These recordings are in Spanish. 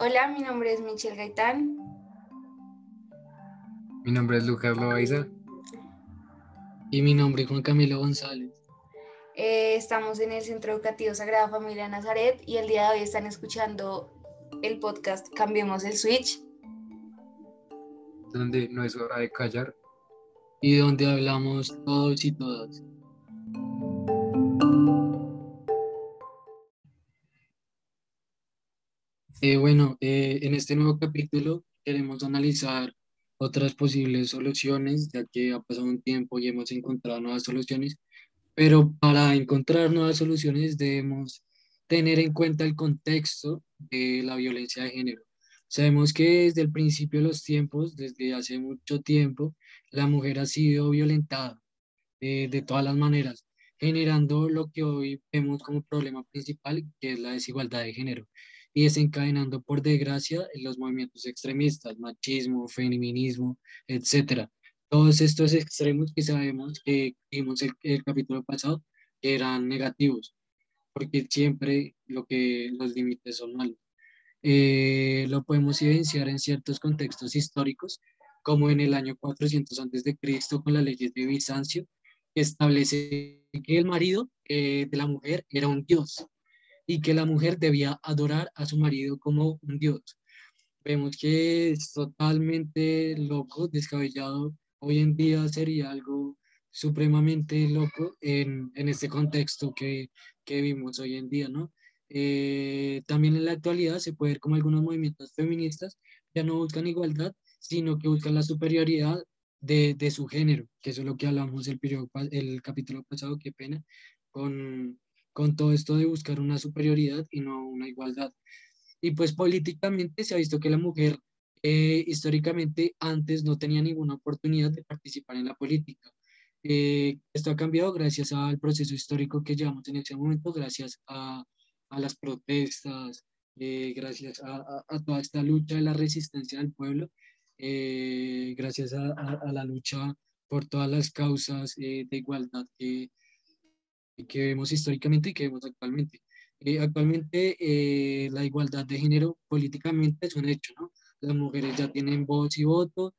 Hola, mi nombre es Michelle Gaitán. Mi nombre es Lucas Loaiza. Y mi nombre es Juan Camilo González. Eh, estamos en el Centro Educativo Sagrada Familia Nazaret y el día de hoy están escuchando el podcast Cambiemos el Switch. Donde no es hora de callar. Y donde hablamos todos y todas. Eh, bueno, eh, en este nuevo capítulo queremos analizar otras posibles soluciones, ya que ha pasado un tiempo y hemos encontrado nuevas soluciones, pero para encontrar nuevas soluciones debemos tener en cuenta el contexto de la violencia de género. Sabemos que desde el principio de los tiempos, desde hace mucho tiempo, la mujer ha sido violentada eh, de todas las maneras, generando lo que hoy vemos como problema principal, que es la desigualdad de género y desencadenando, por desgracia, los movimientos extremistas, machismo, feminismo, etcétera. Todos estos extremos que sabemos que vimos el, el capítulo pasado eran negativos, porque siempre lo que los límites son malos. Eh, lo podemos evidenciar en ciertos contextos históricos, como en el año 400 a.C. con las leyes de Bizancio, que establece que el marido eh, de la mujer era un dios y que la mujer debía adorar a su marido como un dios. Vemos que es totalmente loco, descabellado. Hoy en día sería algo supremamente loco en, en este contexto que, que vimos hoy en día, ¿no? Eh, también en la actualidad se puede ver como algunos movimientos feministas ya no buscan igualdad, sino que buscan la superioridad de, de su género, que eso es lo que hablamos el, periodo, el capítulo pasado, qué pena, con, con todo esto de buscar una superioridad y no una igualdad. Y pues políticamente se ha visto que la mujer eh, históricamente antes no tenía ninguna oportunidad de participar en la política. Eh, esto ha cambiado gracias al proceso histórico que llevamos en ese momento, gracias a, a las protestas, eh, gracias a, a, toda esta lucha de la resistencia del pueblo, gracias a, la lucha por todas las causas de igualdad que, que vemos históricamente y que vemos actualmente. Eh, actualmente eh, la igualdad de género políticamente es un hecho, ¿no? Las mujeres ya tienen voz y voto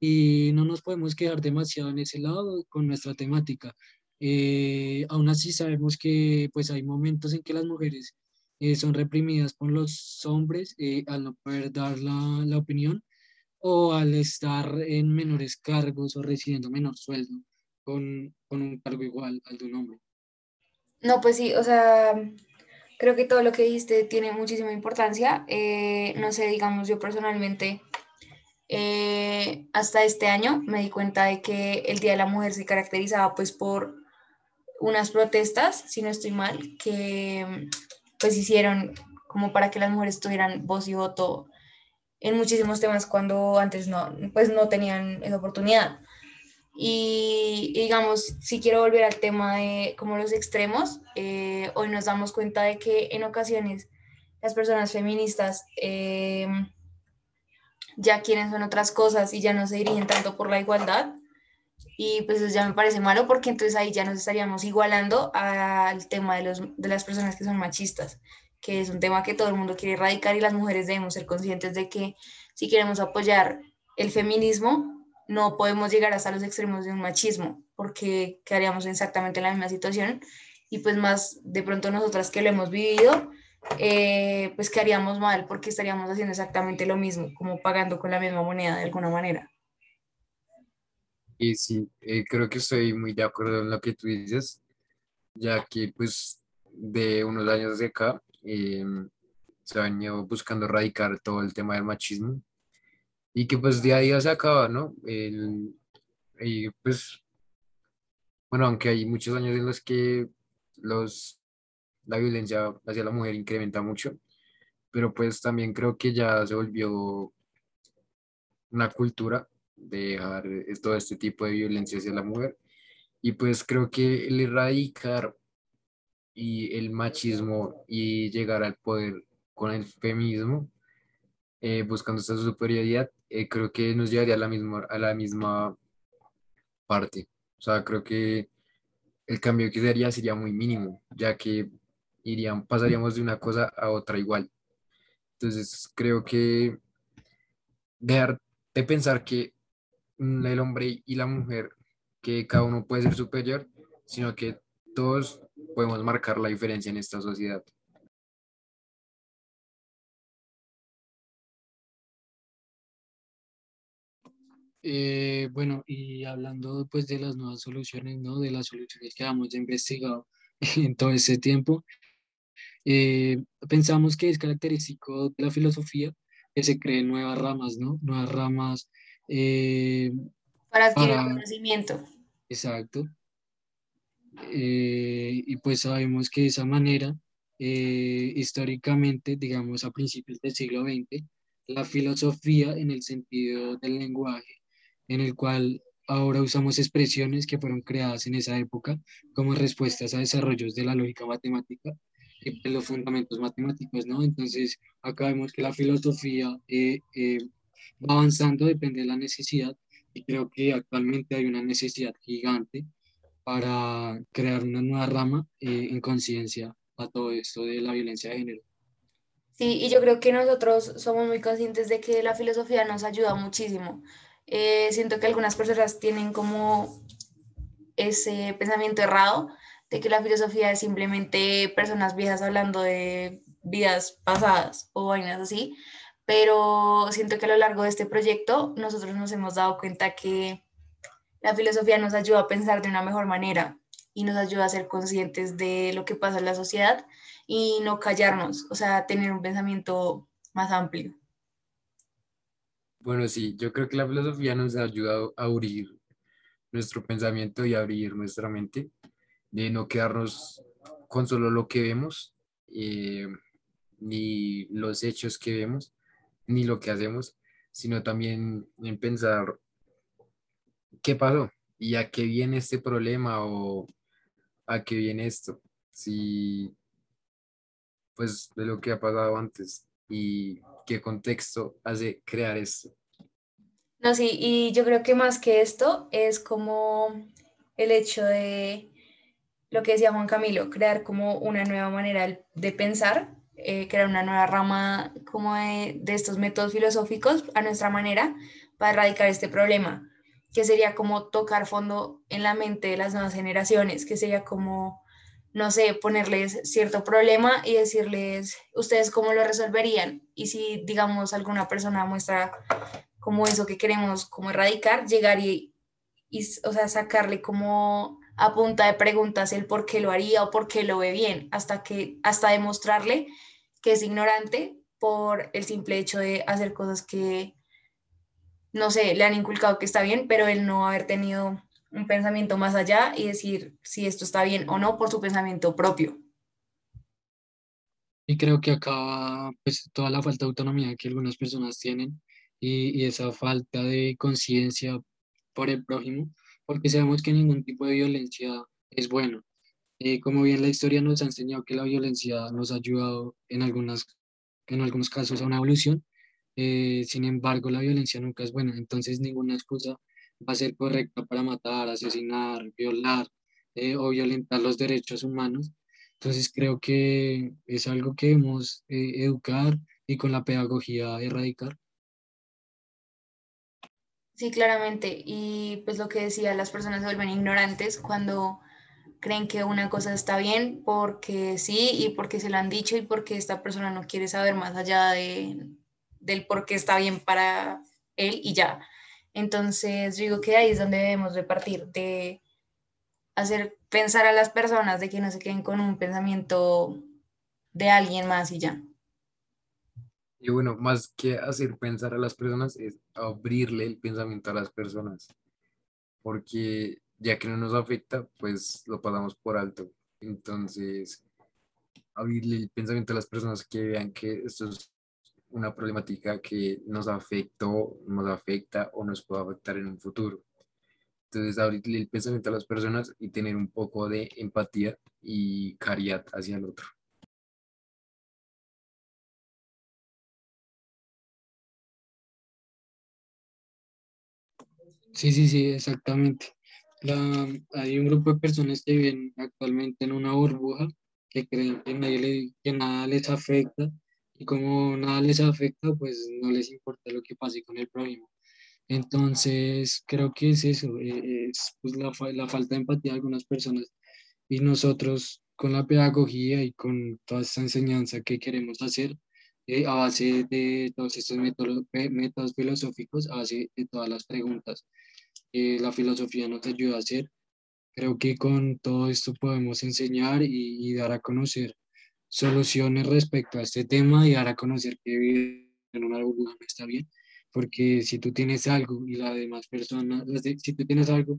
y no nos podemos quedar demasiado en ese lado con nuestra temática. Eh, aún así sabemos que pues hay momentos en que las mujeres son reprimidas por los hombres al no poder dar la, la opinión o al estar en menores cargos o recibiendo menor sueldo con, con un cargo igual al de un hombre. No, pues sí, o sea, creo que todo lo que dijiste tiene muchísima importancia. Eh, no sé, digamos, yo personalmente, eh, hasta este año me di cuenta de que el Día de la Mujer se caracterizaba pues por unas protestas, si no estoy mal, que pues hicieron como para que las mujeres tuvieran voz y voto en muchísimos temas cuando antes no, pues no tenían esa oportunidad. Y, digamos, si quiero volver al tema de como los extremos, eh, hoy nos damos cuenta de que en ocasiones las personas feministas eh, ya quieren son otras cosas y ya no se dirigen tanto por la igualdad. Y pues eso ya me parece malo porque entonces ahí ya nos estaríamos igualando al tema de, los, de las personas que son machistas, que es un tema que todo el mundo quiere erradicar y las mujeres debemos ser conscientes de que si queremos apoyar el feminismo, no podemos llegar hasta los extremos de un machismo, porque quedaríamos exactamente en la misma situación y pues más de pronto nosotras que lo hemos vivido, eh, pues quedaríamos mal porque estaríamos haciendo exactamente lo mismo, como pagando con la misma moneda de alguna manera. Y sí, eh, creo que estoy muy de acuerdo en lo que tú dices, ya que pues de unos años hacia acá eh, se ha venido buscando erradicar todo el tema del machismo y que pues día a día se acaba, ¿no? El, y pues, bueno, aunque hay muchos años en los que los, la violencia hacia la mujer incrementa mucho, pero pues también creo que ya se volvió una cultura de dejar todo este tipo de violencia hacia la mujer. Y pues creo que el erradicar y el machismo y llegar al poder con el feminismo, eh, buscando esta superioridad, eh, creo que nos llevaría a la, misma, a la misma parte. O sea, creo que el cambio que sería sería muy mínimo, ya que irían, pasaríamos de una cosa a otra igual. Entonces creo que dejar de pensar que mm, el hombre y la mujer, que cada uno puede ser superior, sino que todos podemos marcar la diferencia en esta sociedad. Eh, bueno, y hablando pues de las nuevas soluciones, ¿no? De las soluciones que hemos investigado en todo ese tiempo, eh, pensamos que es característico de la filosofía que se creen nuevas ramas, ¿no? Nuevas ramas. Eh, para adquirir conocimiento. Exacto. y pues sabemos que de esa manera, históricamente, digamos a principios del siglo XX, la filosofía en el sentido del lenguaje en el cual ahora usamos expresiones que fueron creadas en esa época como respuestas a desarrollos de la lógica matemática y de los fundamentos matemáticos, ¿no? Entonces, acá vemos que la filosofía eh, eh, va avanzando, depende de la necesidad, y creo que actualmente hay una necesidad gigante para crear una nueva rama eh, en conciencia a todo esto de la violencia de género. Sí, y yo creo que nosotros somos muy conscientes de que la filosofía nos ayuda muchísimo. Eh, siento que algunas personas tienen como ese pensamiento errado de que la filosofía es simplemente personas viejas hablando de vidas pasadas o vainas así, pero siento que a lo largo de este proyecto nosotros nos hemos dado cuenta que la filosofía nos ayuda a pensar de una mejor manera y nos ayuda a ser conscientes de lo que pasa en la sociedad y no callarnos, o sea, tener un pensamiento más amplio. Bueno, sí, yo creo que la filosofía nos ha ayudado a abrir nuestro pensamiento y abrir nuestra mente, de no quedarnos con solo lo que vemos, eh, ni los hechos que vemos, ni lo que hacemos, sino también en pensar qué pasó y a qué viene este problema o a qué viene esto. Si, pues, de lo que ha pasado antes y qué contexto hace crear esto. No, sí, y yo creo que más que esto es como el hecho de lo que decía Juan Camilo, crear como una nueva manera de pensar, eh, crear una nueva rama como de, de estos métodos filosóficos a nuestra manera para erradicar este problema, que sería como tocar fondo en la mente de las nuevas generaciones, que sería como no sé, ponerles cierto problema y decirles, ustedes cómo lo resolverían. Y si, digamos, alguna persona muestra como eso que queremos como erradicar, llegar y, o sea, sacarle como a punta de preguntas el por qué lo haría o por qué lo ve bien, hasta que, hasta demostrarle que es ignorante por el simple hecho de hacer cosas que, no sé, le han inculcado que está bien, pero él no haber tenido un pensamiento más allá y decir si esto está bien o no por su pensamiento propio. Y creo que acaba pues toda la falta de autonomía que algunas personas tienen y, y esa falta de conciencia por el prójimo, porque sabemos que ningún tipo de violencia es bueno. Eh, como bien la historia nos ha enseñado que la violencia nos ha ayudado en, algunas, en algunos casos a una evolución, eh, sin embargo la violencia nunca es buena, entonces ninguna excusa va a ser correcta para matar, asesinar, violar eh, o violentar los derechos humanos. Entonces creo que es algo que debemos eh, educar y con la pedagogía erradicar. Sí, claramente. Y pues lo que decía, las personas se vuelven ignorantes cuando creen que una cosa está bien porque sí y porque se lo han dicho y porque esta persona no quiere saber más allá de, del por qué está bien para él y ya. Entonces, digo que ahí es donde debemos de partir, de hacer pensar a las personas de que no se queden con un pensamiento de alguien más y ya. Y bueno, más que hacer pensar a las personas es abrirle el pensamiento a las personas, porque ya que no nos afecta, pues lo pasamos por alto. Entonces, abrirle el pensamiento a las personas que vean que esto es una problemática que nos afectó, nos afecta o nos puede afectar en un futuro. Entonces, abrirle el pensamiento a las personas y tener un poco de empatía y caridad hacia el otro. Sí, sí, sí, exactamente. hay un grupo de personas que viven actualmente en una burbuja que creen que, nadie que nada les afecta y como nada les afecta, pues no les importa lo que pase con el prójimo. Entonces, creo que es eso, eh, es pues, la, la falta de empatía de algunas personas y nosotros con la pedagogía y con toda esta enseñanza que queremos hacer eh, a base de todos estos métodos, filosóficos, a base de todas las preguntas que la filosofía nos ayuda a hacer. Creo que con todo esto podemos enseñar y, y dar a conocer soluciones respecto a este tema y dar a conocer que vivir en una burbuja no está bien, porque si tú tienes algo y la demás personas, si tú tienes algo,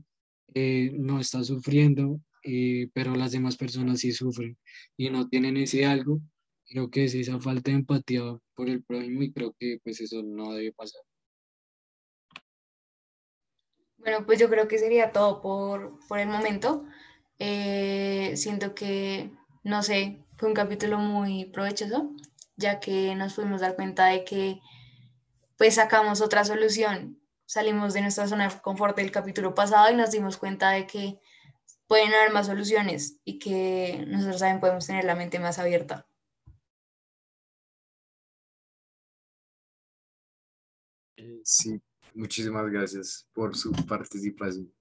eh, no estás sufriendo, eh, pero las demás personas sí sufren y no tienen ese algo, creo que es esa falta de empatía por el prójimo y creo que pues eso no debe pasar. Bueno, pues yo creo que sería todo por, por el momento. Eh, siento que, no sé, fue un capítulo muy provechoso, ya que nos pudimos dar cuenta de que pues sacamos otra solución. Salimos de nuestra zona de confort del capítulo pasado y nos dimos cuenta de que pueden haber más soluciones y que nosotros también podemos tener la mente más abierta. Sí, muchísimas gracias por su participación.